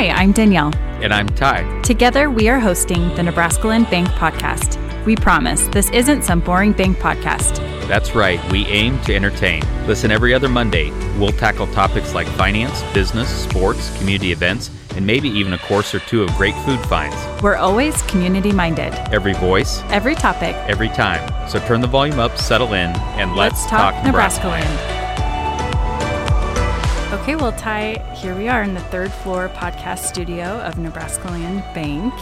Hi, I'm Danielle. And I'm Ty. Together, we are hosting the Nebraska Land Bank podcast. We promise this isn't some boring bank podcast. That's right, we aim to entertain. Listen every other Monday. We'll tackle topics like finance, business, sports, community events, and maybe even a course or two of great food finds. We're always community minded. Every voice, every topic, every time. So turn the volume up, settle in, and let's, let's talk, talk, Nebraska, Nebraska land. land. Okay, well, Ty, here we are in the third floor podcast studio of Nebraska Land Bank.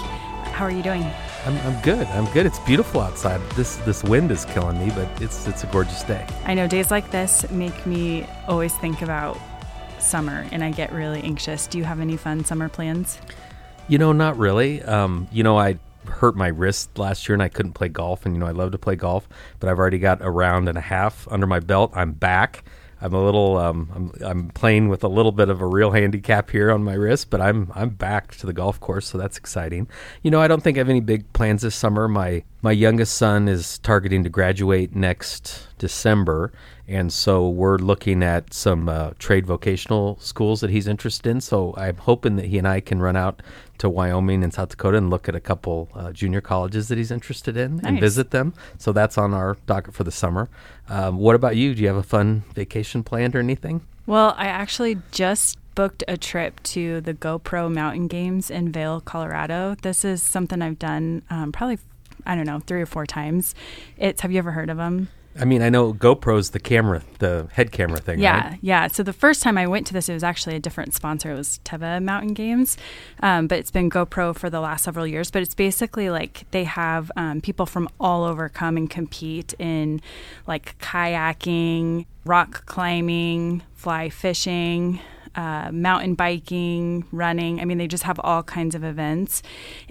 How are you doing? I'm, I'm good. I'm good. It's beautiful outside. This this wind is killing me, but it's it's a gorgeous day. I know days like this make me always think about summer, and I get really anxious. Do you have any fun summer plans? You know, not really. Um, you know, I hurt my wrist last year and I couldn't play golf, and you know, I love to play golf, but I've already got a round and a half under my belt. I'm back. I'm a little um, I'm I'm playing with a little bit of a real handicap here on my wrist, but I'm I'm back to the golf course, so that's exciting. You know, I don't think I have any big plans this summer. My my youngest son is targeting to graduate next December, and so we're looking at some uh, trade vocational schools that he's interested in. So I'm hoping that he and I can run out to Wyoming and South Dakota and look at a couple uh, junior colleges that he's interested in nice. and visit them. So that's on our docket for the summer. Um, what about you? Do you have a fun vacation planned or anything? Well, I actually just booked a trip to the GoPro Mountain Games in Vail, Colorado. This is something I've done um, probably, I don't know, three or four times. It's have you ever heard of them? I mean, I know GoPro's the camera, the head camera thing. Yeah, right? yeah. So the first time I went to this, it was actually a different sponsor. It was Teva Mountain Games, um, but it's been GoPro for the last several years. But it's basically like they have um, people from all over come and compete in like kayaking, rock climbing, fly fishing. Uh, mountain biking, running. I mean, they just have all kinds of events.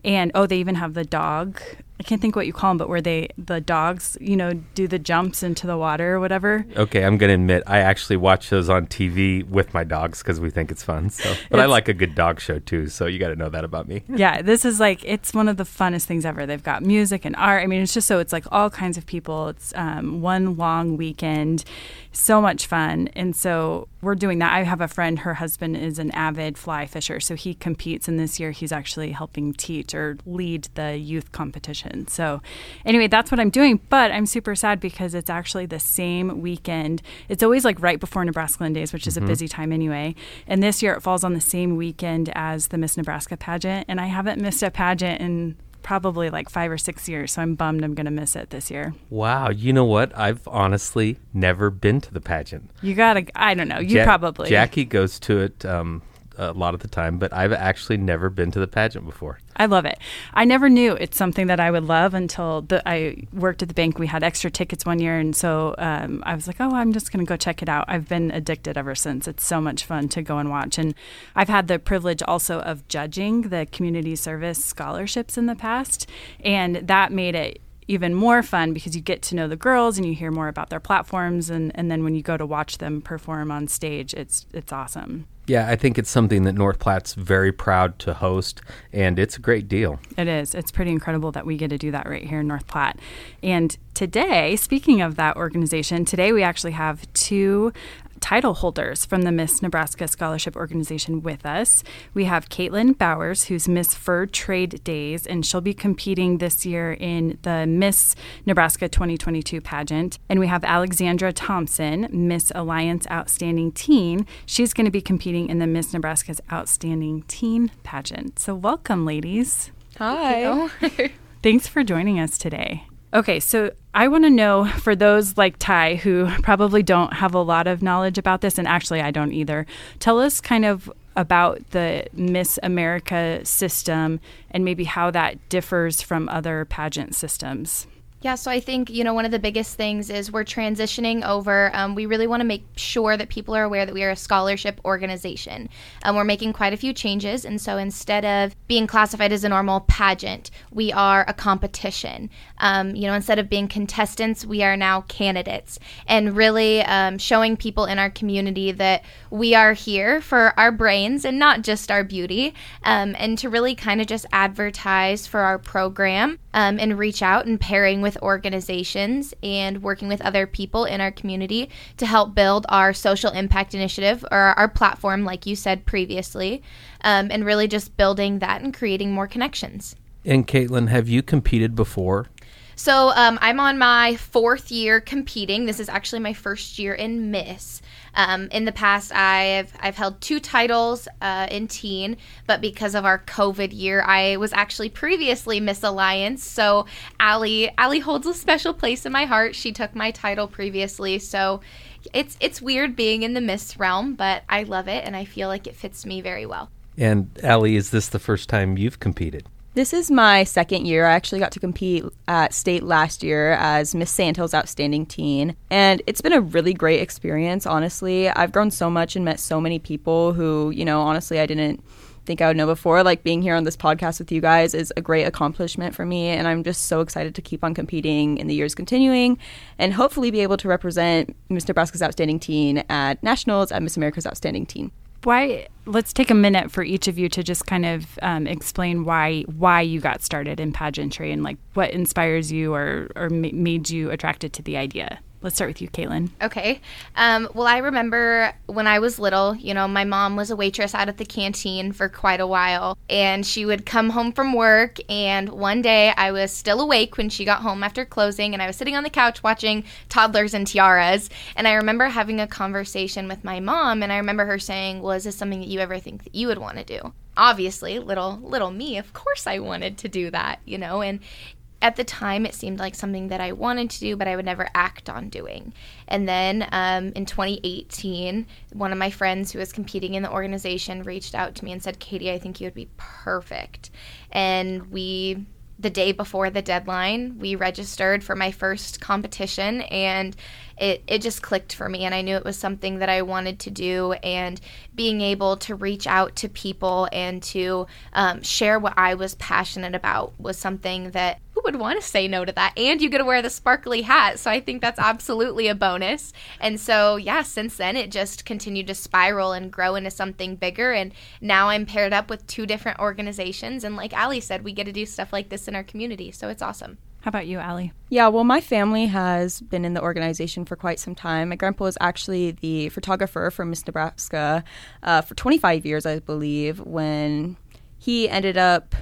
And oh, they even have the dog I can't think what you call them, but where they the dogs, you know, do the jumps into the water or whatever. Okay, I'm gonna admit I actually watch those on TV with my dogs because we think it's fun. So, but it's, I like a good dog show too. So you got to know that about me. yeah, this is like it's one of the funnest things ever. They've got music and art. I mean, it's just so it's like all kinds of people. It's um, one long weekend, so much fun, and so we're doing that. I have a friend. Her husband is an avid fly fisher, so he competes, and this year he's actually helping teach or lead the youth competition so, anyway, that's what I'm doing. But I'm super sad because it's actually the same weekend. It's always like right before Nebraska Land Days, which is mm-hmm. a busy time anyway. And this year it falls on the same weekend as the Miss Nebraska pageant. And I haven't missed a pageant in probably like five or six years. So I'm bummed I'm going to miss it this year. Wow. You know what? I've honestly never been to the pageant. You got to, I don't know. You ja- probably. Jackie goes to it um, a lot of the time, but I've actually never been to the pageant before. I love it. I never knew it's something that I would love until the, I worked at the bank. We had extra tickets one year, and so um, I was like, "Oh, I'm just going to go check it out." I've been addicted ever since. It's so much fun to go and watch, and I've had the privilege also of judging the community service scholarships in the past, and that made it even more fun because you get to know the girls and you hear more about their platforms and, and then when you go to watch them perform on stage it's it's awesome yeah, I think it's something that North Platte's very proud to host, and it's a great deal. It is. It's pretty incredible that we get to do that right here in North Platte. And today, speaking of that organization, today we actually have two title holders from the Miss Nebraska Scholarship Organization with us. We have Caitlin Bowers, who's Miss Fur Trade Days, and she'll be competing this year in the Miss Nebraska 2022 pageant. And we have Alexandra Thompson, Miss Alliance Outstanding Teen. She's going to be competing in the Miss Nebraska's Outstanding Teen pageant. So, welcome, ladies. Hi. Thanks for joining us today. Okay, so I want to know for those like Ty who probably don't have a lot of knowledge about this, and actually I don't either, tell us kind of about the Miss America system and maybe how that differs from other pageant systems. Yeah, so I think, you know, one of the biggest things is we're transitioning over. Um, we really want to make sure that people are aware that we are a scholarship organization. Um, we're making quite a few changes. And so instead of being classified as a normal pageant, we are a competition. Um, you know, instead of being contestants, we are now candidates. And really um, showing people in our community that we are here for our brains and not just our beauty. Um, and to really kind of just advertise for our program um, and reach out and pairing with organizations and working with other people in our community to help build our social impact initiative or our platform, like you said previously, um, and really just building that and creating more connections. And Caitlin, have you competed before? So um, I'm on my fourth year competing. This is actually my first year in Miss. Um, in the past, I've I've held two titles uh, in teen, but because of our COVID year, I was actually previously Miss Alliance. So Allie Allie holds a special place in my heart. She took my title previously, so it's it's weird being in the Miss realm, but I love it and I feel like it fits me very well. And Allie, is this the first time you've competed? This is my second year. I actually got to compete at state last year as Miss Sandhills Outstanding Teen. And it's been a really great experience, honestly. I've grown so much and met so many people who, you know, honestly, I didn't think I would know before. Like being here on this podcast with you guys is a great accomplishment for me. And I'm just so excited to keep on competing in the years continuing and hopefully be able to represent Miss Nebraska's Outstanding Teen at Nationals at Miss America's Outstanding Teen why let's take a minute for each of you to just kind of um, explain why why you got started in pageantry and like what inspires you or or made you attracted to the idea Let's start with you, Caitlin. Okay. Um, well, I remember when I was little, you know, my mom was a waitress out at the canteen for quite a while. And she would come home from work. And one day I was still awake when she got home after closing. And I was sitting on the couch watching Toddlers and Tiaras. And I remember having a conversation with my mom. And I remember her saying, Well, is this something that you ever think that you would want to do? obviously little little me of course i wanted to do that you know and at the time it seemed like something that I wanted to do, but I would never act on doing. And then um, in 2018, one of my friends who was competing in the organization reached out to me and said, Katie, I think you would be perfect. And we the day before the deadline, we registered for my first competition and it, it just clicked for me. And I knew it was something that I wanted to do. And being able to reach out to people and to um, share what I was passionate about was something that who would want to say no to that? And you get to wear the sparkly hat. So I think that's absolutely a bonus. And so, yeah, since then it just continued to spiral and grow into something bigger. And now I'm paired up with two different organizations. And like Ali said, we get to do stuff like this in our community. So it's awesome. How about you, Allie? Yeah, well, my family has been in the organization for quite some time. My grandpa was actually the photographer for Miss Nebraska uh, for 25 years, I believe, when he ended up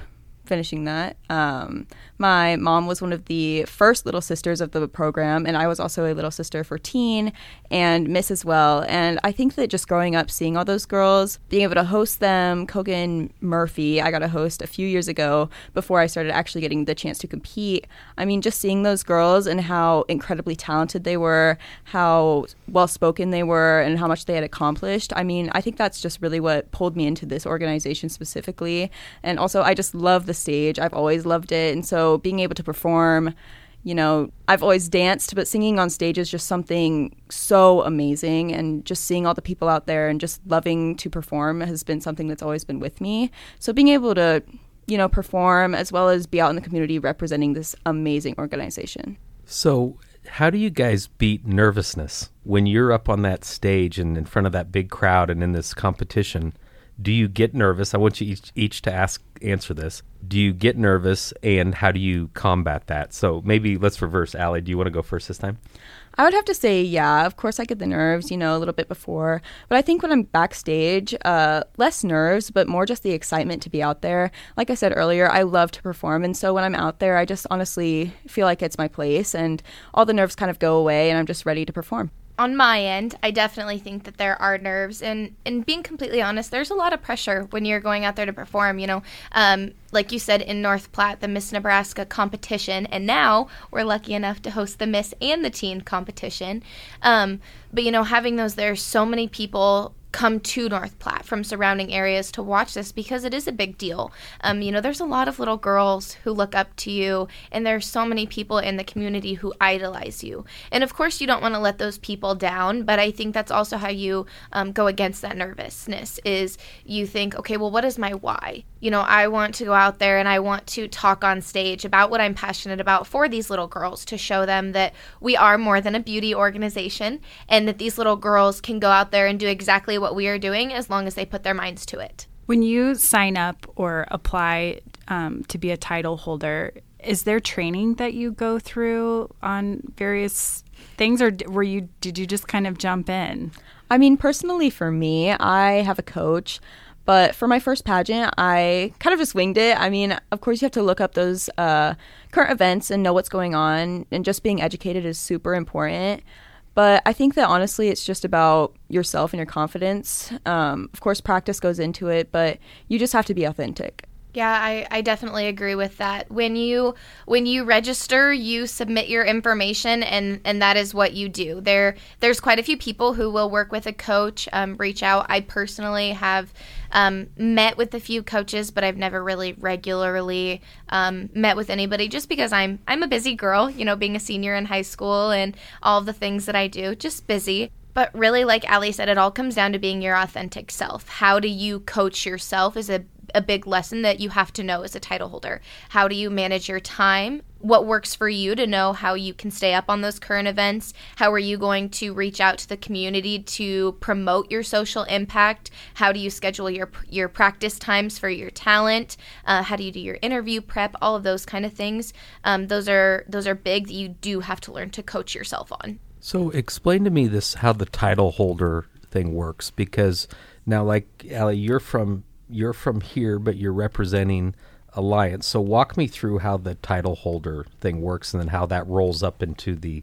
finishing that. Um, my mom was one of the first little sisters of the program, and I was also a little sister for teen and Miss as well. And I think that just growing up, seeing all those girls, being able to host them, Kogan Murphy, I got a host a few years ago before I started actually getting the chance to compete. I mean, just seeing those girls and how incredibly talented they were, how well spoken they were, and how much they had accomplished. I mean, I think that's just really what pulled me into this organization specifically. And also, I just love the stage. I've always loved it. And so, being able to perform, you know, I've always danced, but singing on stage is just something so amazing. And just seeing all the people out there and just loving to perform has been something that's always been with me. So being able to, you know, perform as well as be out in the community representing this amazing organization. So, how do you guys beat nervousness when you're up on that stage and in front of that big crowd and in this competition? Do you get nervous? I want you each, each to ask answer this. Do you get nervous, and how do you combat that? So maybe let's reverse. Allie, do you want to go first this time? I would have to say, yeah. Of course, I get the nerves, you know, a little bit before. But I think when I'm backstage, uh, less nerves, but more just the excitement to be out there. Like I said earlier, I love to perform. And so when I'm out there, I just honestly feel like it's my place and all the nerves kind of go away and I'm just ready to perform on my end, I definitely think that there are nerves, and and being completely honest, there's a lot of pressure when you're going out there to perform. You know, um, like you said in North Platte, the Miss Nebraska competition, and now we're lucky enough to host the Miss and the Teen competition. Um, but you know, having those, there's so many people come to North Platte from surrounding areas to watch this because it is a big deal. Um, you know, there's a lot of little girls who look up to you, and there's so many people in the community who idolize you. And of course, you don't want to let those people down, but I think that's also how you um, go against that nervousness. Is you think, okay, well, what is my why? You know, I want to go out there and I want to talk on stage about what I'm passionate about for these little girls to show them that we are more than a beauty organization and that these little girls can go out there and do exactly what what we are doing as long as they put their minds to it. When you sign up or apply um, to be a title holder, is there training that you go through on various things, or were you did you just kind of jump in? I mean, personally, for me, I have a coach. But for my first pageant, I kind of just winged it. I mean, of course, you have to look up those uh, current events and know what's going on, and just being educated is super important. But I think that honestly, it's just about yourself and your confidence. Um, of course, practice goes into it, but you just have to be authentic. Yeah, I, I definitely agree with that. When you when you register, you submit your information, and and that is what you do. There there's quite a few people who will work with a coach, um, reach out. I personally have um, met with a few coaches, but I've never really regularly um, met with anybody, just because I'm I'm a busy girl. You know, being a senior in high school and all the things that I do, just busy. But really, like Ali said, it all comes down to being your authentic self. How do you coach yourself is a a big lesson that you have to know as a title holder. How do you manage your time? What works for you to know how you can stay up on those current events? How are you going to reach out to the community to promote your social impact? How do you schedule your your practice times for your talent? Uh, how do you do your interview prep? All of those kind of things. Um, those are those are big that you do have to learn to coach yourself on. So explain to me this how the title holder thing works because now like Ali, you're from you're from here, but you're representing Alliance. So walk me through how the title holder thing works, and then how that rolls up into the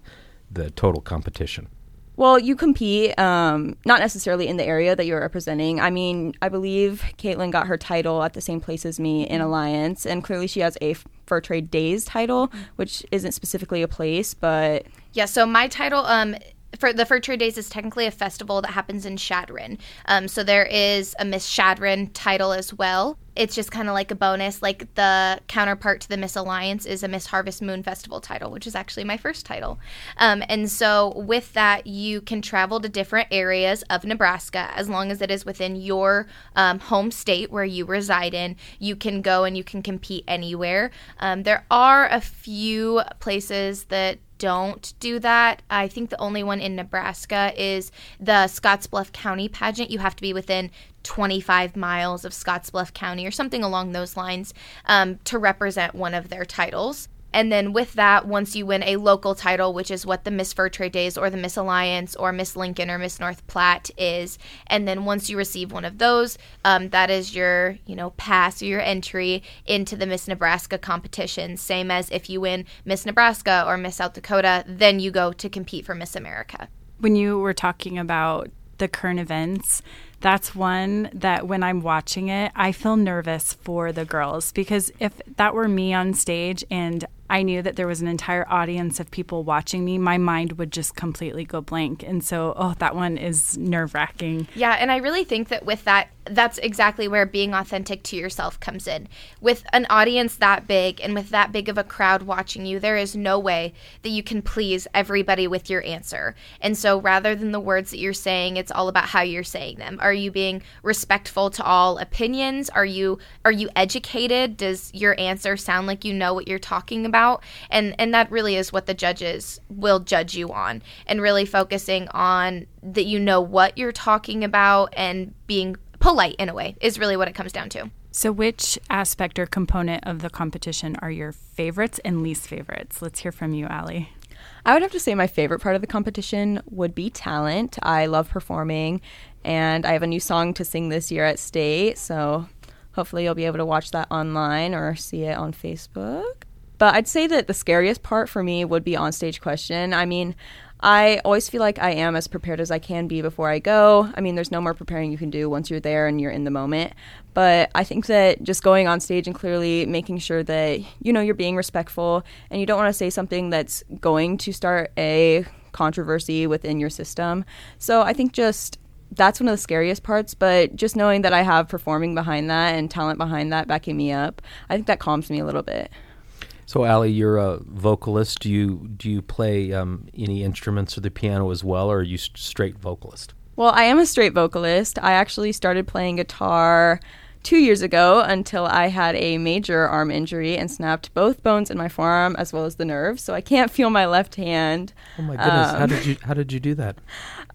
the total competition. Well, you compete, um, not necessarily in the area that you're representing. I mean, I believe Caitlin got her title at the same place as me in Alliance, and clearly she has a Fur Trade Days title, which isn't specifically a place, but yeah. So my title, um, for the Fur Trade Days is technically a festival that happens in Chadron. Um, so there is a Miss Chadron title as well. It's just kind of like a bonus. Like the counterpart to the Miss Alliance is a Miss Harvest Moon Festival title, which is actually my first title. Um, and so with that, you can travel to different areas of Nebraska as long as it is within your um, home state where you reside in. You can go and you can compete anywhere. Um, there are a few places that don't do that. I think the only one in Nebraska is the Scottsbluff County pageant. You have to be within 25 miles of Scottsbluff County or something along those lines um, to represent one of their titles. And then with that, once you win a local title, which is what the Miss Fur Trade Days or the Miss Alliance or Miss Lincoln or Miss North Platte is, and then once you receive one of those, um, that is your you know pass or your entry into the Miss Nebraska competition. Same as if you win Miss Nebraska or Miss South Dakota, then you go to compete for Miss America. When you were talking about the current events, that's one that when I'm watching it, I feel nervous for the girls because if that were me on stage and I knew that there was an entire audience of people watching me, my mind would just completely go blank. And so, oh, that one is nerve wracking. Yeah. And I really think that with that, that's exactly where being authentic to yourself comes in. With an audience that big and with that big of a crowd watching you, there is no way that you can please everybody with your answer. And so rather than the words that you're saying, it's all about how you're saying them. Are you being respectful to all opinions? Are you are you educated? Does your answer sound like you know what you're talking about? Out and and that really is what the judges will judge you on and really focusing on that you know what you're talking about and being polite in a way is really what it comes down to. So, which aspect or component of the competition are your favorites and least favorites? Let's hear from you, Ali. I would have to say my favorite part of the competition would be talent. I love performing, and I have a new song to sing this year at state. So, hopefully, you'll be able to watch that online or see it on Facebook. But I'd say that the scariest part for me would be onstage question. I mean, I always feel like I am as prepared as I can be before I go. I mean, there's no more preparing you can do once you're there and you're in the moment. But I think that just going on stage and clearly making sure that you know you're being respectful and you don't want to say something that's going to start a controversy within your system. So I think just that's one of the scariest parts, but just knowing that I have performing behind that and talent behind that backing me up, I think that calms me a little bit. So, Ali, you're a vocalist. Do you do you play um, any instruments or the piano as well, or are you straight vocalist? Well, I am a straight vocalist. I actually started playing guitar two years ago until I had a major arm injury and snapped both bones in my forearm as well as the nerve. So I can't feel my left hand. Oh my goodness! how Um, did you how did you do that?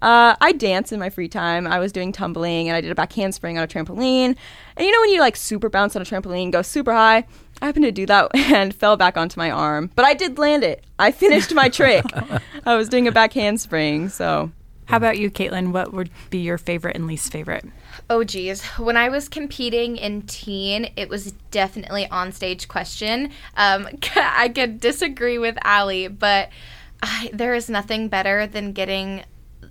Uh, I dance in my free time. I was doing tumbling and I did a back handspring on a trampoline. And you know when you like super bounce on a trampoline, go super high? I happened to do that and fell back onto my arm. But I did land it. I finished my trick. I was doing a back handspring, so How about you, Caitlin? What would be your favorite and least favorite? Oh geez, when I was competing in teen, it was definitely on stage question. Um, I could disagree with Allie, but I, there is nothing better than getting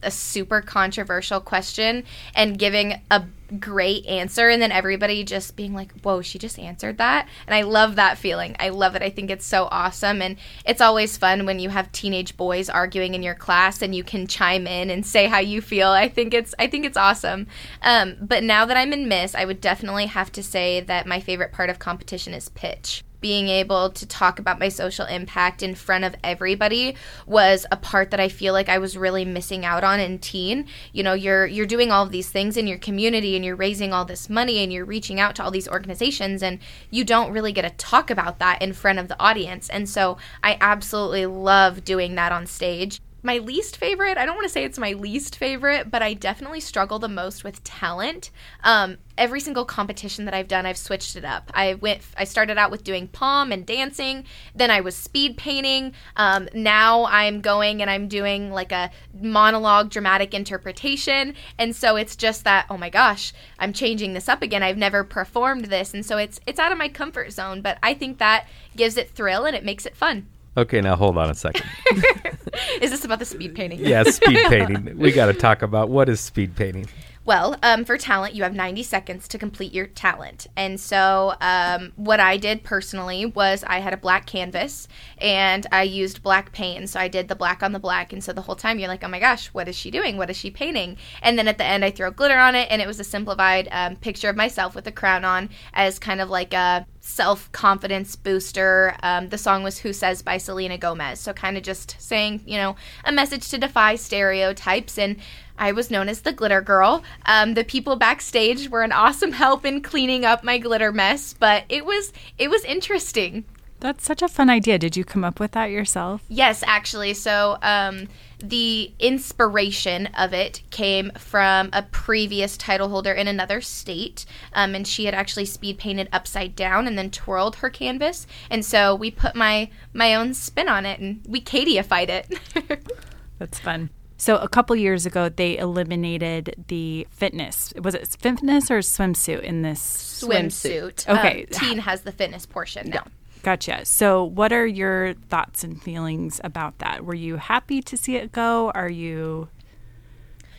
a super controversial question and giving a great answer and then everybody just being like whoa she just answered that? And i love that feeling. I love it. I think it's so awesome. And it's always fun when you have teenage boys arguing in your class and you can chime in and say how you feel. I think it's i think it's awesome. Um, but now that i'm in miss i would definitely have to say that my favorite part of competition is pitch being able to talk about my social impact in front of everybody was a part that I feel like I was really missing out on in teen. You know, you're you're doing all of these things in your community and you're raising all this money and you're reaching out to all these organizations and you don't really get to talk about that in front of the audience. And so I absolutely love doing that on stage my least favorite i don't want to say it's my least favorite but i definitely struggle the most with talent. Um, every single competition that i've done i've switched it up. I went i started out with doing pom and dancing then i was speed painting. Um, now i'm going and i'm doing like a monologue dramatic interpretation. And so it's just that oh my gosh i'm changing this up again. I've never performed this. And so it's it's out of my comfort zone but i think that gives it thrill and it makes it fun Okay, now hold on a second. is this about the speed painting yeah, speed painting. We got to talk about what is speed painting. Well, um, for talent, you have 90 seconds to complete your talent. And so, um, what I did personally was I had a black canvas and I used black paint. And so, I did the black on the black. And so, the whole time you're like, oh my gosh, what is she doing? What is she painting? And then at the end, I throw glitter on it. And it was a simplified um, picture of myself with a crown on as kind of like a self confidence booster. Um, the song was Who Says by Selena Gomez. So, kind of just saying, you know, a message to defy stereotypes. And I was known as the glitter girl. Um, the people backstage were an awesome help in cleaning up my glitter mess, but it was it was interesting. That's such a fun idea. Did you come up with that yourself? Yes, actually. So um, the inspiration of it came from a previous title holder in another state, um, and she had actually speed painted upside down and then twirled her canvas, and so we put my my own spin on it and we Katiefied it. That's fun. So a couple years ago, they eliminated the fitness. Was it fitness or swimsuit in this? Swimsuit. Okay. Um, teen has the fitness portion now. Gotcha. So, what are your thoughts and feelings about that? Were you happy to see it go? Are you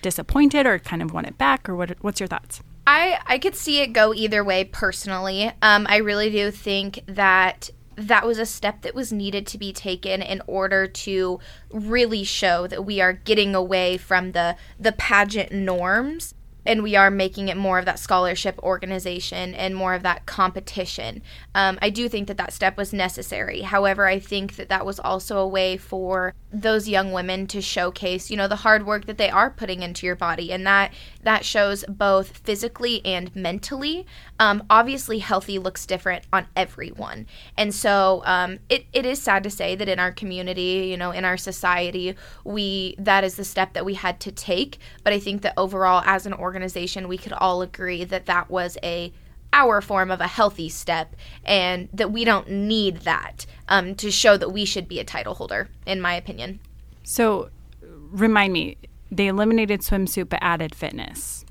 disappointed or kind of want it back? Or what? What's your thoughts? I I could see it go either way personally. Um, I really do think that that was a step that was needed to be taken in order to really show that we are getting away from the the pageant norms and we are making it more of that scholarship organization and more of that competition. Um, I do think that that step was necessary. However, I think that that was also a way for those young women to showcase, you know, the hard work that they are putting into your body, and that that shows both physically and mentally. Um, obviously, healthy looks different on everyone, and so um, it, it is sad to say that in our community, you know, in our society, we that is the step that we had to take. But I think that overall, as an organization, we could all agree that that was a our form of a healthy step and that we don't need that um, to show that we should be a title holder in my opinion So, remind me. They eliminated swimsuit but added fitness.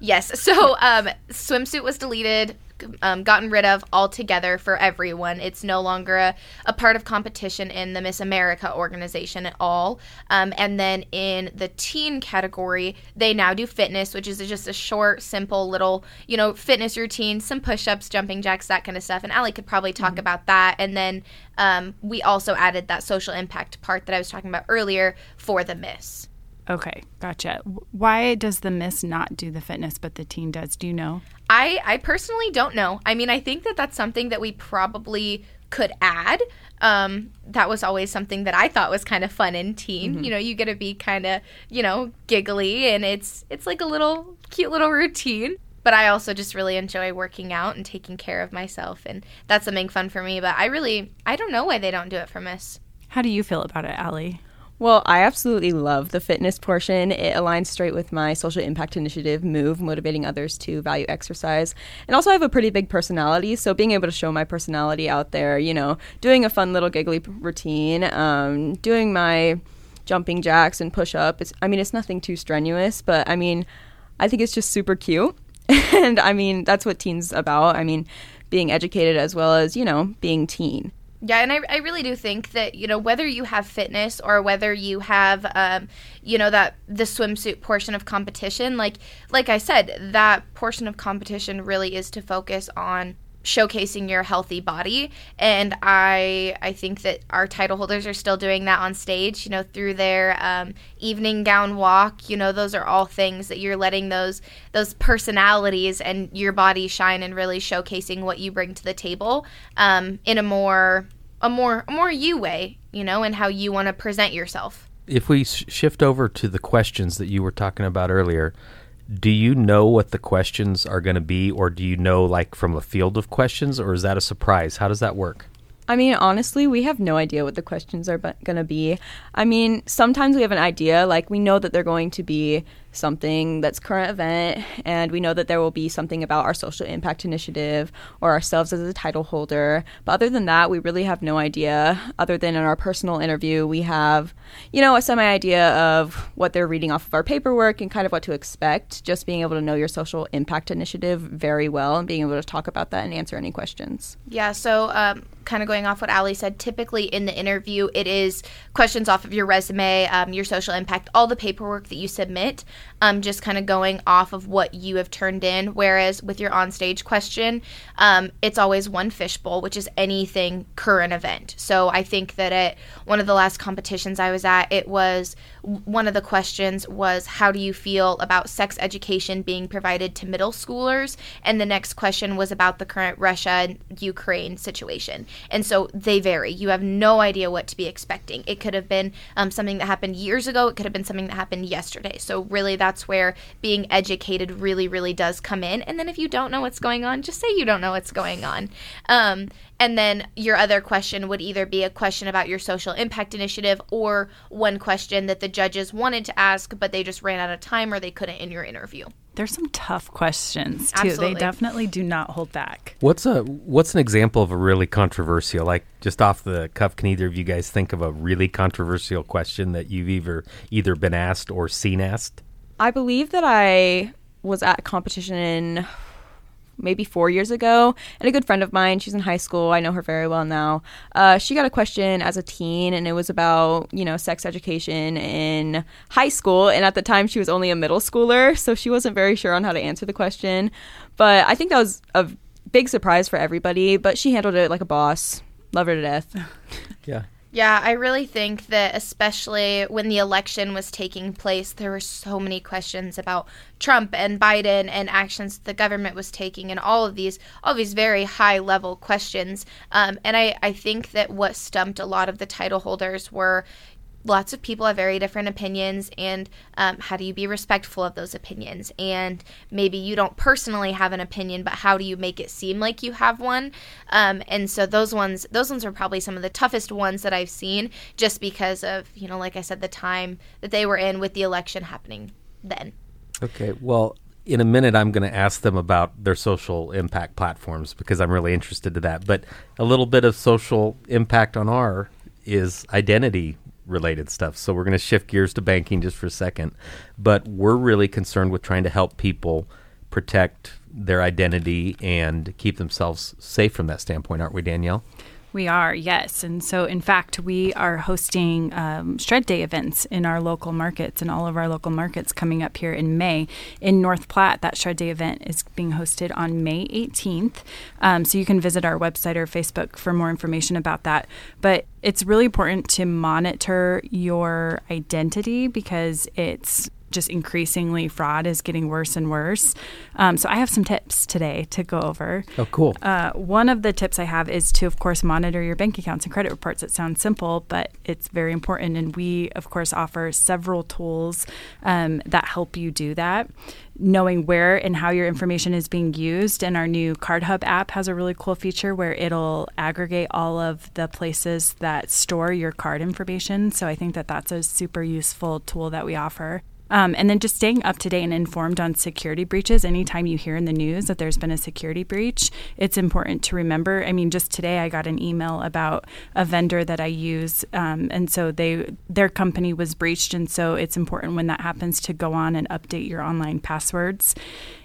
Yes. So um, swimsuit was deleted um, gotten rid of altogether for everyone. It's no longer a, a part of competition in the miss america organization at all. Um, and then in the teen category they now do fitness which is just a short simple little you know fitness routine some push-ups jumping jacks that kind of stuff. And ali could probably talk about that. And then um, we also added that social impact part that i was talking about earlier for the miss Okay, gotcha. Why does the Miss not do the fitness but the teen does? Do you know? I I personally don't know. I mean, I think that that's something that we probably could add. Um, that was always something that I thought was kind of fun in teen. You know, you get to be kind of you know giggly, and it's it's like a little cute little routine. but I also just really enjoy working out and taking care of myself, and that's something fun for me. But I really, I don't know why they don't do it for Miss. How do you feel about it, Allie? Well, I absolutely love the fitness portion. It aligns straight with my social impact initiative, MOVE, motivating others to value exercise. And also, I have a pretty big personality, so being able to show my personality out there, you know, doing a fun little giggly routine, um, doing my jumping jacks and push up. It's, I mean, it's nothing too strenuous, but I mean, I think it's just super cute. and I mean, that's what teens about. I mean, being educated as well as, you know, being teen. Yeah, and I, I really do think that, you know, whether you have fitness or whether you have, um, you know, that the swimsuit portion of competition, like like I said, that portion of competition really is to focus on showcasing your healthy body. And i i think that our title holders are still doing that on stage you know through their um, evening gown walk. You know those are all things that you're letting those those personalities and your body shine and really showcasing what you bring to the table um, in a more a more a more you way you know and how you want to present yourself. If we sh- shift over to the questions that you were talking about earlier do you know what the questions are going to be or do you know like from a field of questions or is that a surprise how does that work I mean, honestly, we have no idea what the questions are going to be. I mean, sometimes we have an idea, like we know that they're going to be something that's current event and we know that there will be something about our social impact initiative or ourselves as a title holder. But other than that we really have no idea other than in our personal interview we have you know a semi idea of what they're reading off of our paperwork and kind of what to expect. Just being able to know your social impact initiative very well and being able to talk about that and answer any questions. Yeah so um, kind of going off what Ali said, typically in the interview, it is questions off of your resume, um, your social impact, all the paperwork that you submit um, just kind of going off of what you have turned in. Whereas with your onstage question, um, it's always one fishbowl, which is anything current event. So I think that at one of the last competitions I was at, it was one of the questions was how do you feel about sex education being provided to middle schoolers? And the next question was about the current russia and ukraine situation. And so they vary. You have no idea what to be expecting. It could have been um, something that happened years ago. It could have been something that happened yesterday. So really that's where being educated really really does come in and then if you don't know what's going on just say you don't know what's going on um, and then your other question would either be a question about your social impact initiative or one question that the judges wanted to ask, but they just ran out of time or they couldn't in your interview. There's some tough questions too. Absolutely. They definitely do not hold back. What's a what's an example of a really controversial like just off the cuff can either of you guys think of a really controversial question that you've either either been asked or seen asked? I believe that I was at a competition maybe four years ago. And a good friend of mine, she's in high school. I know her very well now. Uh, she got a question as a teen, and it was about, you know, sex education in high school. And at the time, she was only a middle schooler, so she wasn't very sure on how to answer the question. But I think that was a big surprise for everybody, but she handled it like a boss. Love her to death. Yeah. Yeah, I really think that especially when the election was taking place, there were so many questions about Trump and Biden and actions the government was taking, and all of these, all these very high level questions. Um, and I, I think that what stumped a lot of the title holders were, lots of people have very different opinions and um, how do you be respectful of those opinions and maybe you don't personally have an opinion but how do you make it seem like you have one um, and so those ones those ones are probably some of the toughest ones that i've seen just because of you know like i said the time that they were in with the election happening then Okay. Well, in a minute, I'm going to ask them about their social impact platforms because I'm really interested to that. But a little bit of social impact on our is identity related stuff. So we're going to shift gears to banking just for a second. But we're really concerned with trying to help people protect their identity and keep themselves safe from that standpoint, aren't we, Danielle? We are, yes. And so, in fact, we are hosting um, Shred Day events in our local markets and all of our local markets coming up here in May. In North Platte, that Shred Day event is being hosted on May 18th. Um, so, you can visit our website or Facebook for more information about that. But it's really important to monitor your identity because it's just increasingly fraud is getting worse and worse. Um, so I have some tips today to go over. Oh, cool. Uh, one of the tips I have is to, of course, monitor your bank accounts and credit reports. It sounds simple, but it's very important. And we, of course, offer several tools um, that help you do that. Knowing where and how your information is being used. And our new Card Hub app has a really cool feature where it'll aggregate all of the places that store your card information. So I think that that's a super useful tool that we offer. Um, and then just staying up to date and informed on security breaches. Anytime you hear in the news that there's been a security breach, it's important to remember. I mean, just today I got an email about a vendor that I use, um, and so they their company was breached, and so it's important when that happens to go on and update your online passwords.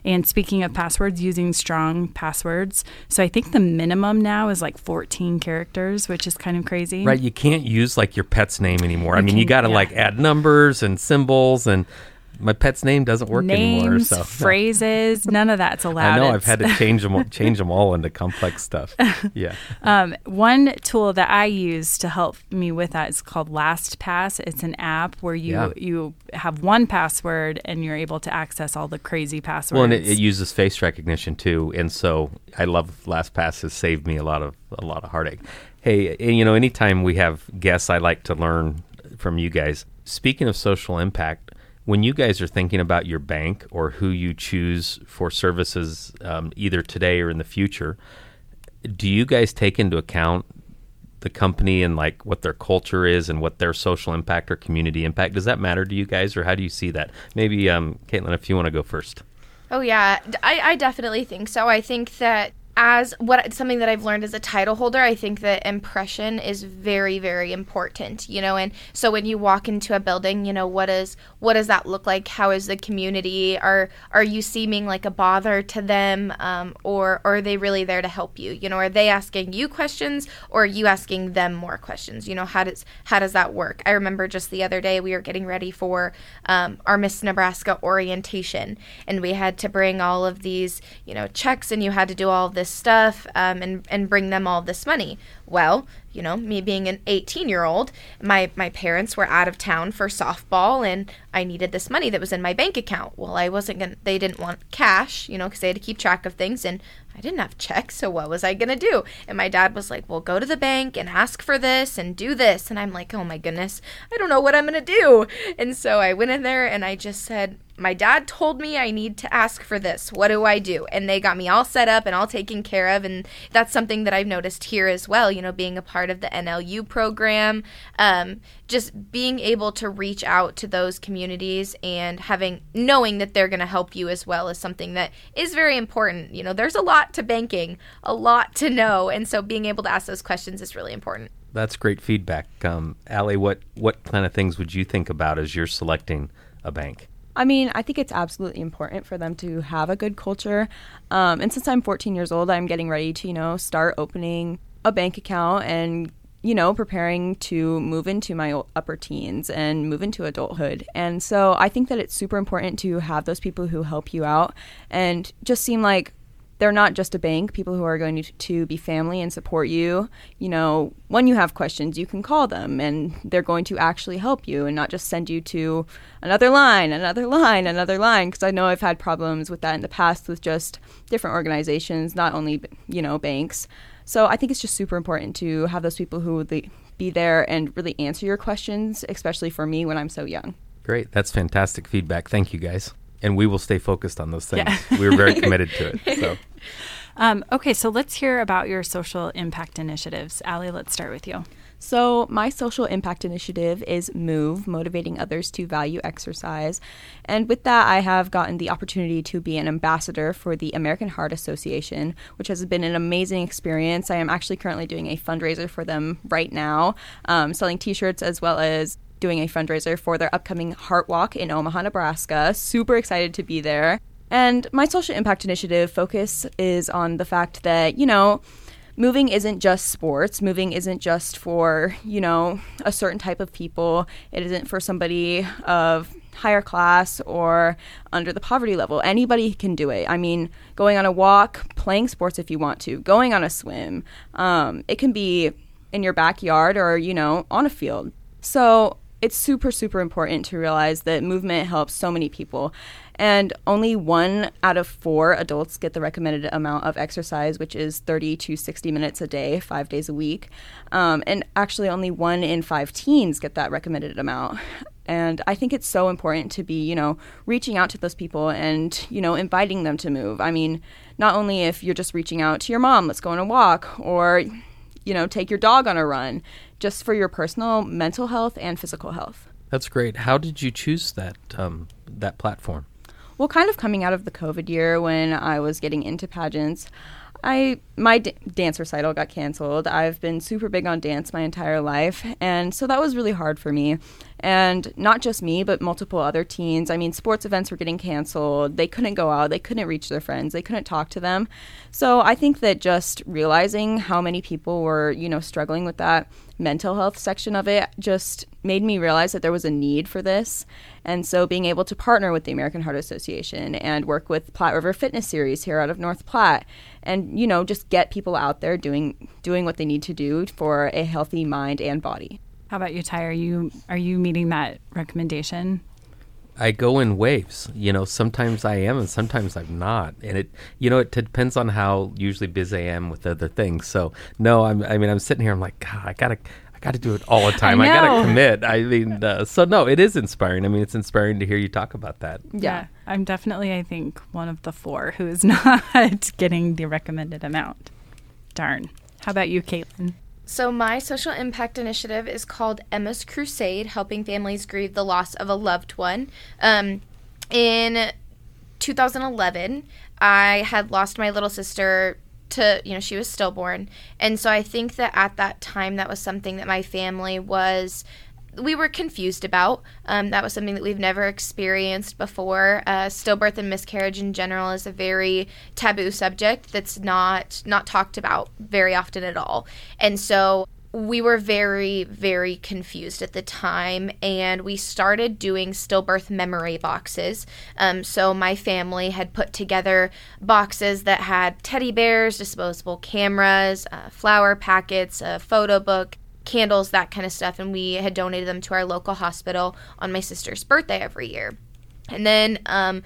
And speaking of passwords, using strong passwords. So I think the minimum now is like 14 characters, which is kind of crazy. Right, you can't use like your pet's name anymore. I You mean, you got to yeah. like add numbers and symbols, and my pet's name doesn't work Names, anymore. So phrases, none of that's allowed. I know I've had to change them change them all into complex stuff. Yeah, Um, one tool that I use to help me with that is called LastPass. It's an app where you Yeah. you have one password and you're able to access all the crazy passwords. well, and it, it uses face recognition too, and so I love LastPass has saved me a lot of a lot of heartache. Hey, and, you know, anytime we have guests, I like to learn from you guys. Speaking of social impact, when you guys are thinking about your bank or who you choose for services, um, either today or in the future, do you guys take into account the company and like what their culture is and what their social impact or community impact? Does that matter to you guys, or how do you see that? Maybe, um, Caitlin, if you want to go first. Oh yeah, I definitely think so. I think that as what something that I've learned as a title holder, I think that impression is very very important. You know, and so when you walk into a building, you know what is what does that look like? How is the community? Are are you seeming like a bother to them, um, or, or are they really there to help you? You know, are they asking you questions, or are you asking them more questions? You know, how does how does that work? I remember just the other day we were getting ready for um, our Miss Nebraska orientation, and we had to bring all of these, you know, checks, and you had to do all of this stuff um, and and bring them all this money. Well, you know, me being an 18 year old, my my parents were out of town for softball, and I needed this money that was in my bank account. Well, I wasn't gonna. They didn't want cash, you know, because they had to keep track of things, and I didn't have checks, so what was I gonna do? And my dad was like, "Well, go to the bank and ask for this and do this." And I'm like, "Oh my goodness, I don't know what I'm gonna do." And so I went in there and I just said, "My dad told me I need to ask for this. What do I do?" And they got me all set up and all taken care of. And that's something that I've noticed here as well. You know, being a part of the NLU program, um, just being able to reach out to those communities and having knowing that they're going to help you as well is something that is very important. You know, there's a lot to banking, a lot to know, and so being able to ask those questions is really important. That's great feedback. Um, Allie, what, what kind of things would you think about as you're selecting a bank? I mean, I think it's absolutely important for them to have a good culture. Um, and since I'm 14 years old, I'm getting ready to, you know, start opening a bank account and, you know, preparing to move into my upper teens and move into adulthood. And so I think that it's super important to have those people who help you out and just seem like they're not just a bank, people who are going to, be family and support you. You know, when you have questions, you can call them and they're going to actually help you and not just send you to another line, another line, another line. Because I know I've had problems with that in the past with just different organizations, not only, you know, banks. So I think it's just super important to have those people who be there and really answer your questions, especially for me when I'm so young. Great. That's fantastic feedback. Thank you, guys. And we will stay focused on those things. Yeah. We're very committed to it. So, Um, okay, so let's hear about your social impact initiatives. Allie, let's start with you. So, my social impact initiative is MOVE, motivating others to value exercise. And with that, I have gotten the opportunity to be an ambassador for the American Heart Association, which has been an amazing experience. I am actually currently doing a fundraiser for them right now, um, selling t shirts as well as doing a fundraiser for their upcoming Heart Walk in Omaha, Nebraska. Super excited to be there. And my social impact initiative focus is on the fact that, you know, moving isn't just sports. Moving isn't just for, you know, a certain type of people. It isn't for somebody of higher class or under the poverty level. Anybody can do it. I mean, going on a walk, playing sports if you want to, going on a swim. Um, it can be in your backyard or, you know, on a field. So it's super, super important to realize that movement helps so many people. And only one out of four adults get the recommended amount of exercise, which is 30 to 60 minutes a day, five days a week. Um, and actually, only one in five teens get that recommended amount. And I think it's so important to be, you know, reaching out to those people and, you know, inviting them to move. I mean, not only if you're just reaching out to your mom, let's go on a walk, or, you know, take your dog on a run, just for your personal mental health and physical health. That's great. How did you choose that um, that platform? Well, kind of coming out of the COVID year when I was getting into pageants, I my d- dance recital got canceled. I've been super big on dance my entire life, and so that was really hard for me. And not just me, but multiple other teens. I mean, sports events were getting canceled. They couldn't go out. They couldn't reach their friends. They couldn't talk to them. So I think that just realizing how many people were, you know, struggling with that mental health section of it just made me realize that there was a need for this. And so being able to partner with the American Heart Association and work with Platte River Fitness Series here out of North Platte and you know just get people out there doing doing what they need to do for a healthy mind and body. How about you, Ty? Are you are you meeting that recommendation? I go in waves. You know, sometimes I am and sometimes I'm not. And it, you know, it depends on how usually busy I am with other things. So no, I'm. I mean, I'm sitting here. I'm like, God, I gotta. I got to do it all the time. I, I got to commit. I mean, uh, so no, it is inspiring. I mean, it's inspiring to hear you talk about that. Yeah. yeah, I'm definitely, I think, one of the four who is not getting the recommended amount. Darn. How about you, Caitlin? So, my social impact initiative is called Emma's Crusade, helping families grieve the loss of a loved one. Um, in 2011, I had lost my little sister to, you know, she was stillborn. And so I think that at that time, that was something that my family was we were confused about. Um, that was something that we've never experienced before. Uh, stillbirth and miscarriage in general is a very taboo subject that's not not talked about very often at all. And so we were very very confused at the time and we started doing stillbirth memory boxes um, so my family had put together boxes that had teddy bears disposable cameras uh, flower packets a photo book candles, that kind of stuff, and we had donated them to our local hospital on my sister's birthday every year. And then, um,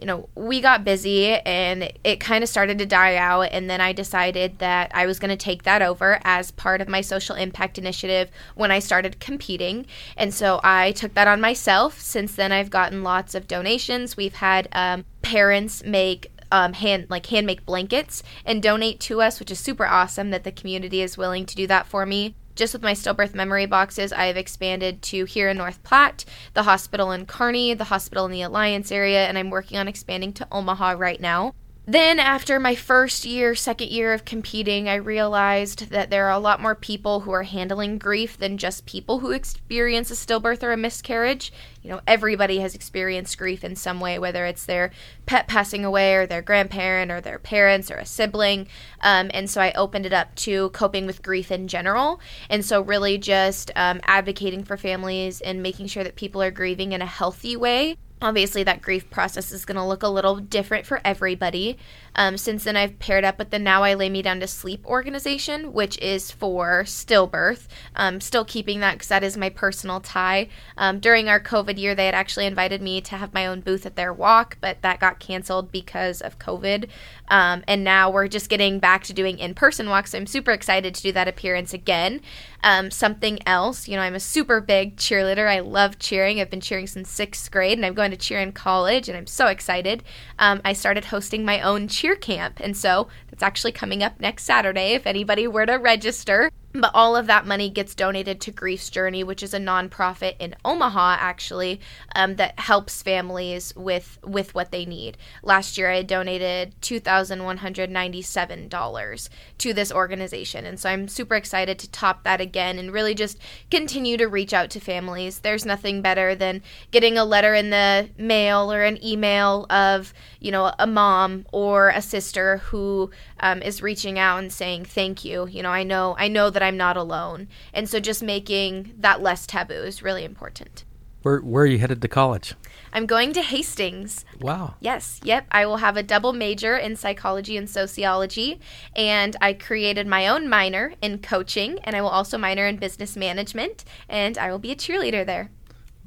you know, we got busy and it kind of started to die out. And then I decided that I was going to take that over as part of my social impact initiative when I started competing. And so I took that on myself. Since then, I've gotten lots of donations. We've had um, parents make um, hand like hand make blankets and donate to us, which is super awesome that the community is willing to do that for me just with my stillbirth memory boxes, I have expanded to here in North Platte, the hospital in Kearney, the hospital in the Alliance area, and I'm working on expanding to Omaha right now. Then, after my first year, second year of competing, I realized that there are a lot more people who are handling grief than just people who experience a stillbirth or a miscarriage. You know, everybody has experienced grief in some way, whether it's their pet passing away, or their grandparent, or their parents, or a sibling. Um, and so I opened it up to coping with grief in general. And so, really, just um, advocating for families and making sure that people are grieving in a healthy way Obviously, that grief process is going to look a little different for everybody. Um, since then, I've paired up with the Now I Lay Me Down to Sleep organization, which is for stillbirth. Um, still keeping that because that is my personal tie. Um, during our COVID year, they had actually invited me to have my own booth at their walk, but that got canceled because of COVID. Um, and now we're just getting back to doing in person walks. So I'm super excited to do that appearance again. Um, something else, you know, I'm a super big cheerleader. I love cheering. I've been cheering since sixth grade, and I'm going to cheer in college, and I'm so excited. Um, I started hosting my own cheer camp, and so that's actually coming up next Saturday if anybody were to register. But all of that money gets donated to Grief's Journey, which is a nonprofit in Omaha, actually, um, that helps families with with what they need. Last year, I donated two thousand one hundred ninety seven dollars to this organization, and so I'm super excited to top that again and really just continue to reach out to families. There's nothing better than getting a letter in the mail or an email of you know a mom or a sister who um, is reaching out and saying thank you. You know, I know I know that that I'm not alone. And so just making that less taboo is really important. Where, where are you headed to college? I'm going to Hastings. Wow. Yes, yep. I will have a double major in psychology and sociology. And I created my own minor in coaching. And I will also minor in business management. And I will be a cheerleader there.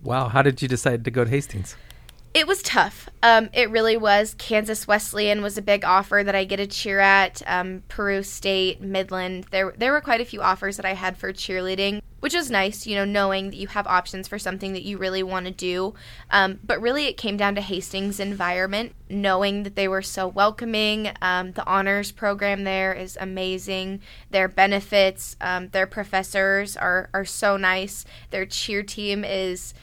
Wow, how did you decide to go to Hastings? It was tough. Um, it really was. Kansas Wesleyan was a big offer that I get to cheer at. Um, Peru State, Midland. There, there were quite a few offers that I had for cheerleading, which was nice. You know, knowing that you have options for something that you really want to do. Um, but really, it came down to Hastings' environment. Knowing that they were so welcoming. Um, the honors program there is amazing. Their benefits, um, their professors are are so nice. Their cheer team is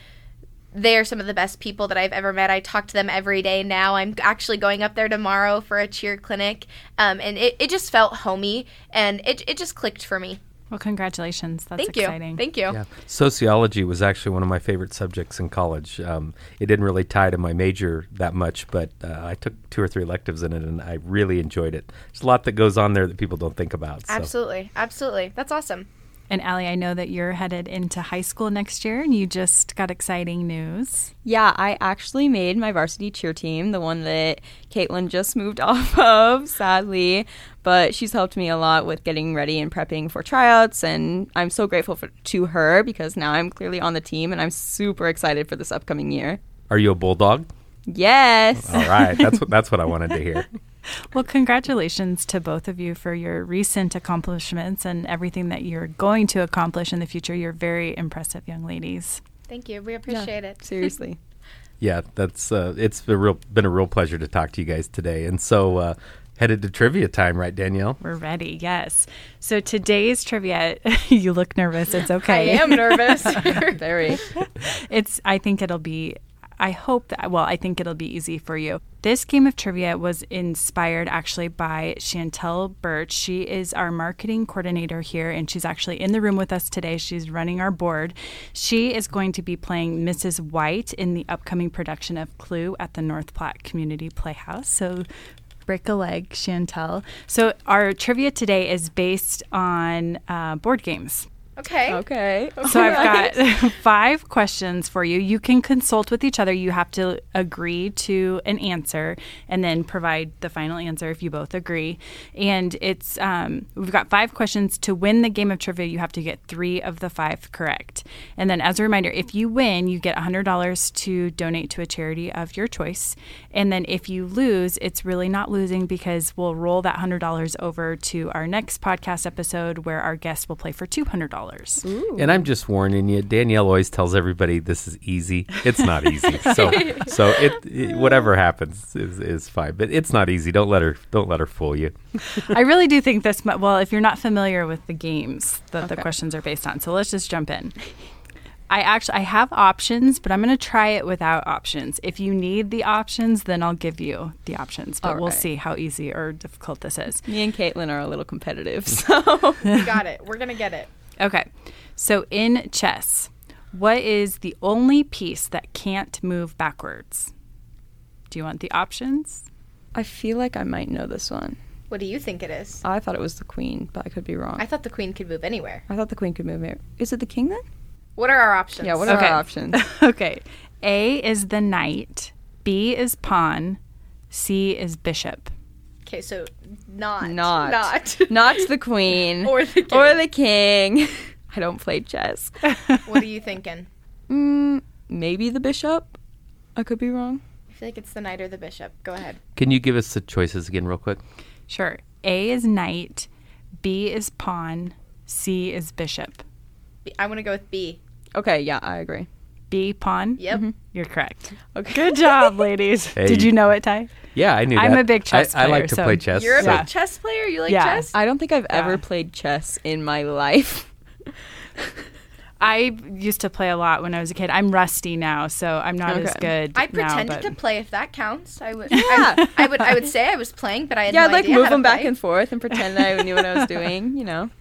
they're some of the best people that I've ever met. I talk to them every day now. I'm actually going up there tomorrow for a cheer clinic. Um, and it, it just felt homey and it, it just clicked for me. Well, congratulations. That's Thank exciting. you. Thank you. Yeah. Sociology was actually one of my favorite subjects in college. Um, it didn't really tie to my major that much, but uh, I took two or three electives in it and I really enjoyed it. There's a lot that goes on there that people don't think about. so. Absolutely. Absolutely. That's awesome. And Allie, I know that you're headed into high school next year and you just got exciting news. Yeah, I actually made my varsity cheer team, the one that Caitlin just moved off of, sadly. But she's helped me a lot with getting ready and prepping for tryouts. And I'm so grateful for, to her because now I'm clearly on the team and I'm super excited for this upcoming year. Are you a bulldog? Yes. All right, that's what that's what I wanted to hear. Well, congratulations to both of you for your recent accomplishments and everything that you're going to accomplish in the future. You're very impressive young ladies. Thank you. We appreciate it. Seriously. Yeah, that's uh, it's a real been a real pleasure to talk to you guys today. And so uh, headed to trivia time, right, Danielle? We're ready, yes. So today's trivia, you look nervous. It's okay. I am nervous. Very. it's I think it'll be I hope that well, I think it'll be easy for you. This game of trivia was inspired actually by Chantel Birch. She is our marketing coordinator here and she's actually in the room with us today. She's running our board. She is going to be playing Mrs. White in the upcoming production of Clue at the North Platte Community Playhouse. So break a leg, Chantel. So our trivia today is based on uh, board games. Okay. Okay. So I've got five questions for you. You can consult with each other. You have to agree to an answer and then provide the final answer if you both agree. And it's um, we've got five questions to win the game of trivia. You have to get three of the five correct. And then as a reminder, if you win, you get hundred dollars to donate to a charity of your choice. And then if you lose, it's really not losing because we'll roll that hundred dollars over to our next podcast episode where our guest will play for two hundred dollars. And I'm just warning you, Danielle always tells everybody this is easy. It's not easy. so so it, it- whatever happens is, is fine. But it's not easy. Don't let her don't let her fool you. I really do think this. Well, if you're not familiar with the games that the questions are based on, so let's just jump in. I actually I have options, but I'm going to try it without options. If you need the options, then I'll give you the options. But All we'll see how easy or difficult this is. Me and Caitlin are a little competitive, so We got it. We're going to get it. Okay. So in chess, what is the only piece that can't move backwards? Do you want the options? I feel like I might know this one. What do you think it is? I thought it was the queen, but I could be wrong. I thought the queen could move anywhere. I thought the queen could move. anywhere. Is it the king then? What are our options? Yeah. What are Okay. our options? okay. A is the knight, B is pawn, C is bishop. Okay, so not. Not. Not. Not the queen Or the king. or the king. I don't play chess. what are you thinking? Mm, maybe the bishop. I could be wrong. I feel like it's the knight or the bishop. Go ahead. Can you give us the choices again real quick? Sure. A is knight, B is pawn, C is bishop. B- I want to go with B. Okay. Yeah, I agree. B pawn? Yep. Mm-hmm. You're correct. Okay. Good job, ladies. Hey. Did you know it, Ty? Yeah, I knew I'm that. a big chess I, I player, like to so- play chess. You're a so- Yeah. big chess player? You like Yeah. chess? I don't think I've ever played chess in my life. I used to play a lot when I was a kid. I'm rusty now, so I'm not as good. I now, pretended but- to play if that counts. I would Yeah. I, I would I would say I was playing, but I had yeah, no I'd like idea move them back and forth and pretend I knew what I was doing. You know.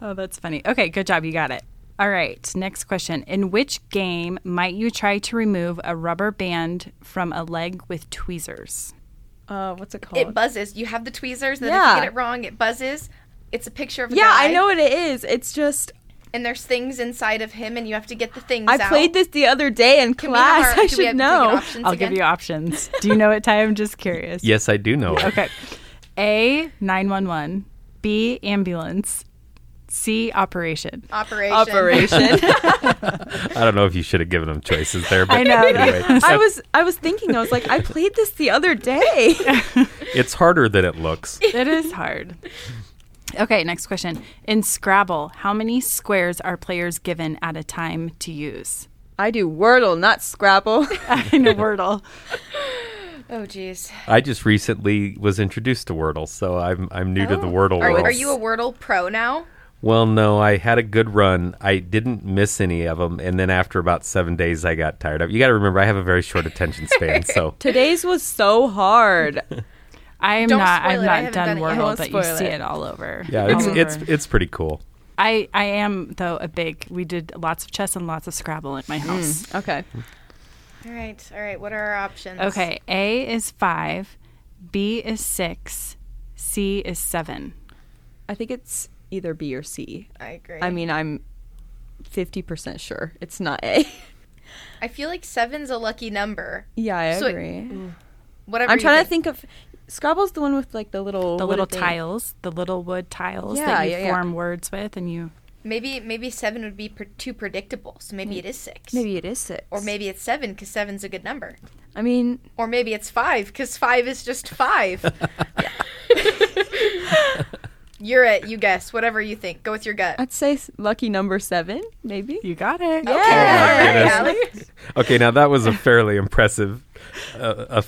Oh, that's funny. Okay, good job. You got it. All right, next question. In which game might you try to remove a rubber band from a leg with tweezers? Uh, what's it called? It buzzes. You have the tweezers, and then if you get it wrong, it buzzes. It's a picture of a yeah, guy, I know what it is. It's just and there's things inside of him, and you have to get the things out. I out. played this the other day in Can we have class. our- I do we should have- do we know. options I'll again? give you options. Do you know it, Ty? I'm just curious. Yes, I do know it. Okay. A, 911. B, ambulance. C. Operation. Operation. Operation. I don't know if you should have given them choices there, but I know. anyway, I was I was thinking I was like I played this the other day. it's harder than it looks. It is hard. Okay, next question. In Scrabble, how many squares are players given at a time to use? I do Wordle, not Scrabble. I know Wordle. Oh, jeez. I just recently was introduced to Wordle, so I'm I'm new to the oh. Wordle Are, world. are you a Wordle pro now? Well, no, I had a good run. I didn't miss any of them, and then after about seven days, I got tired of. You got to remember, I have a very short attention span, so Today's was so hard. I am Don't not. spoil I've it. I not haven't done done it yet. Wordle, Don't but you spoil see it. it all over. yeah, all it's over. it's it's pretty cool. I I am though a big. We did lots of chess and lots of Scrabble at my mm, house. Okay. All right. All right. What are our options? Okay, A is five, B is six, C is seven. I think it's either B or C. I agree. I mean, I'm 50% sure it's not A. I feel like seven's a lucky number. yeah, I So it- agree. Whatever. I'm you trying to think of Scrabble's the one with like the little The little are tiles, the little wood tiles Yeah, that you yeah, yeah. form words with, and you. Maybe maybe seven would be pr- too predictable. So maybe it is six. Maybe it is 6. Or maybe it's seven because seven's a good number. I mean, Or maybe it's five because five is just five. You're it. You guess. Whatever you think. Go with your gut. I'd say lucky number 7, maybe. You got it. Yeah. Oh, my goodness. Alex. Okay, now that was a fairly impressive. Uh, uh,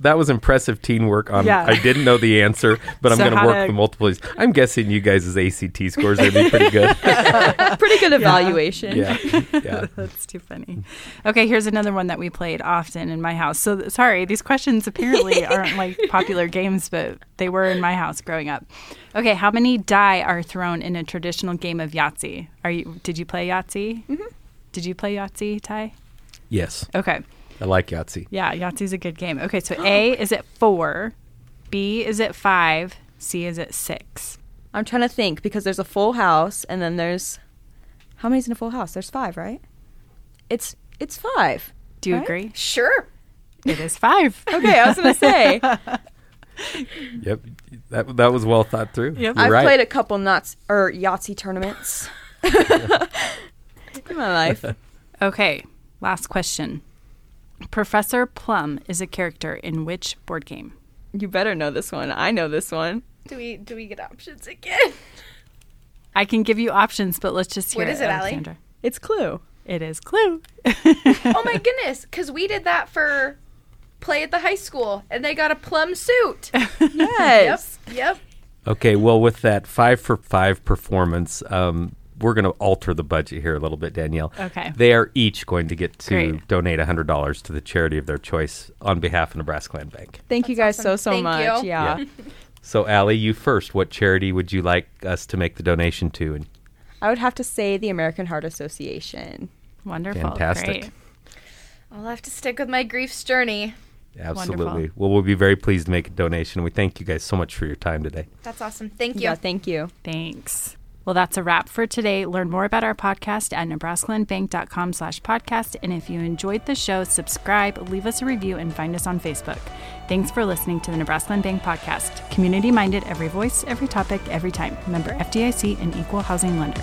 that was impressive teamwork. On Yeah. I didn't know the answer, but I'm So going to work the multiples. I'm guessing you guys' ACT scores are going to be pretty good. Pretty good evaluation. yeah, yeah. That's too funny. Okay, here's another one that we played often in my house. So th- sorry, these questions apparently aren't like popular games, but they were in my house growing up. Okay, how many die are thrown in a traditional game of Yahtzee? Are you? Did you play Yahtzee? Mm-hmm. Did you play Yahtzee, Ty? Yes, Okay, I like Yahtzee. yeah, Yahtzee's a good game. Okay, so A is at four, B is at five, C is at six. I'm trying to think because there's a full house and then there's How many's in a full house? There's 5, right? It's it's 5. Do you Right? agree? Sure. It is five. Okay, I was going to say Yep, that that was well thought through. Yep. You're I've right. played a couple knots or Yahtzee tournaments in my life. Okay, last question. Professor Plum is a character in which board game? You better know this one. I know this one. Do we do we get options again? I can give you options, but let's just hear What is it, Allie? Alexandra. It's Clue. It is Clue. oh my goodness, because we did that for play at the high school, and they got a plum suit. Yes. Yep. Yep. Okay, well, with that five for five performance, um, we're going to alter the budget here a little bit, Danielle. Okay. They are each going to get to Great. donate $100 to the charity of their choice on behalf of Nebraska Land Bank. Thank you guys awesome. so so Thank much. you. Yeah. Yeah. So, Allie, you first. What charity would you like us to make the donation to? And I would have to say the American Heart Association. Wonderful. Fantastic. Great. I'll have to stick with my grief's journey. absolutely. Wonderful. Well, we'll be very pleased to make a donation. We thank you guys so much for your time today. That's awesome. Thank you. Yeah, thank you. Thanks. Well, that's a wrap for today. Learn more about our podcast at nebraskalandbank.com slash podcast. And if you enjoyed the show, subscribe, leave us a review, and find us on Facebook. Thanks for listening to the Nebraska Land Bank podcast. Community minded, every voice, every topic, every time. Member FDIC and equal housing lender.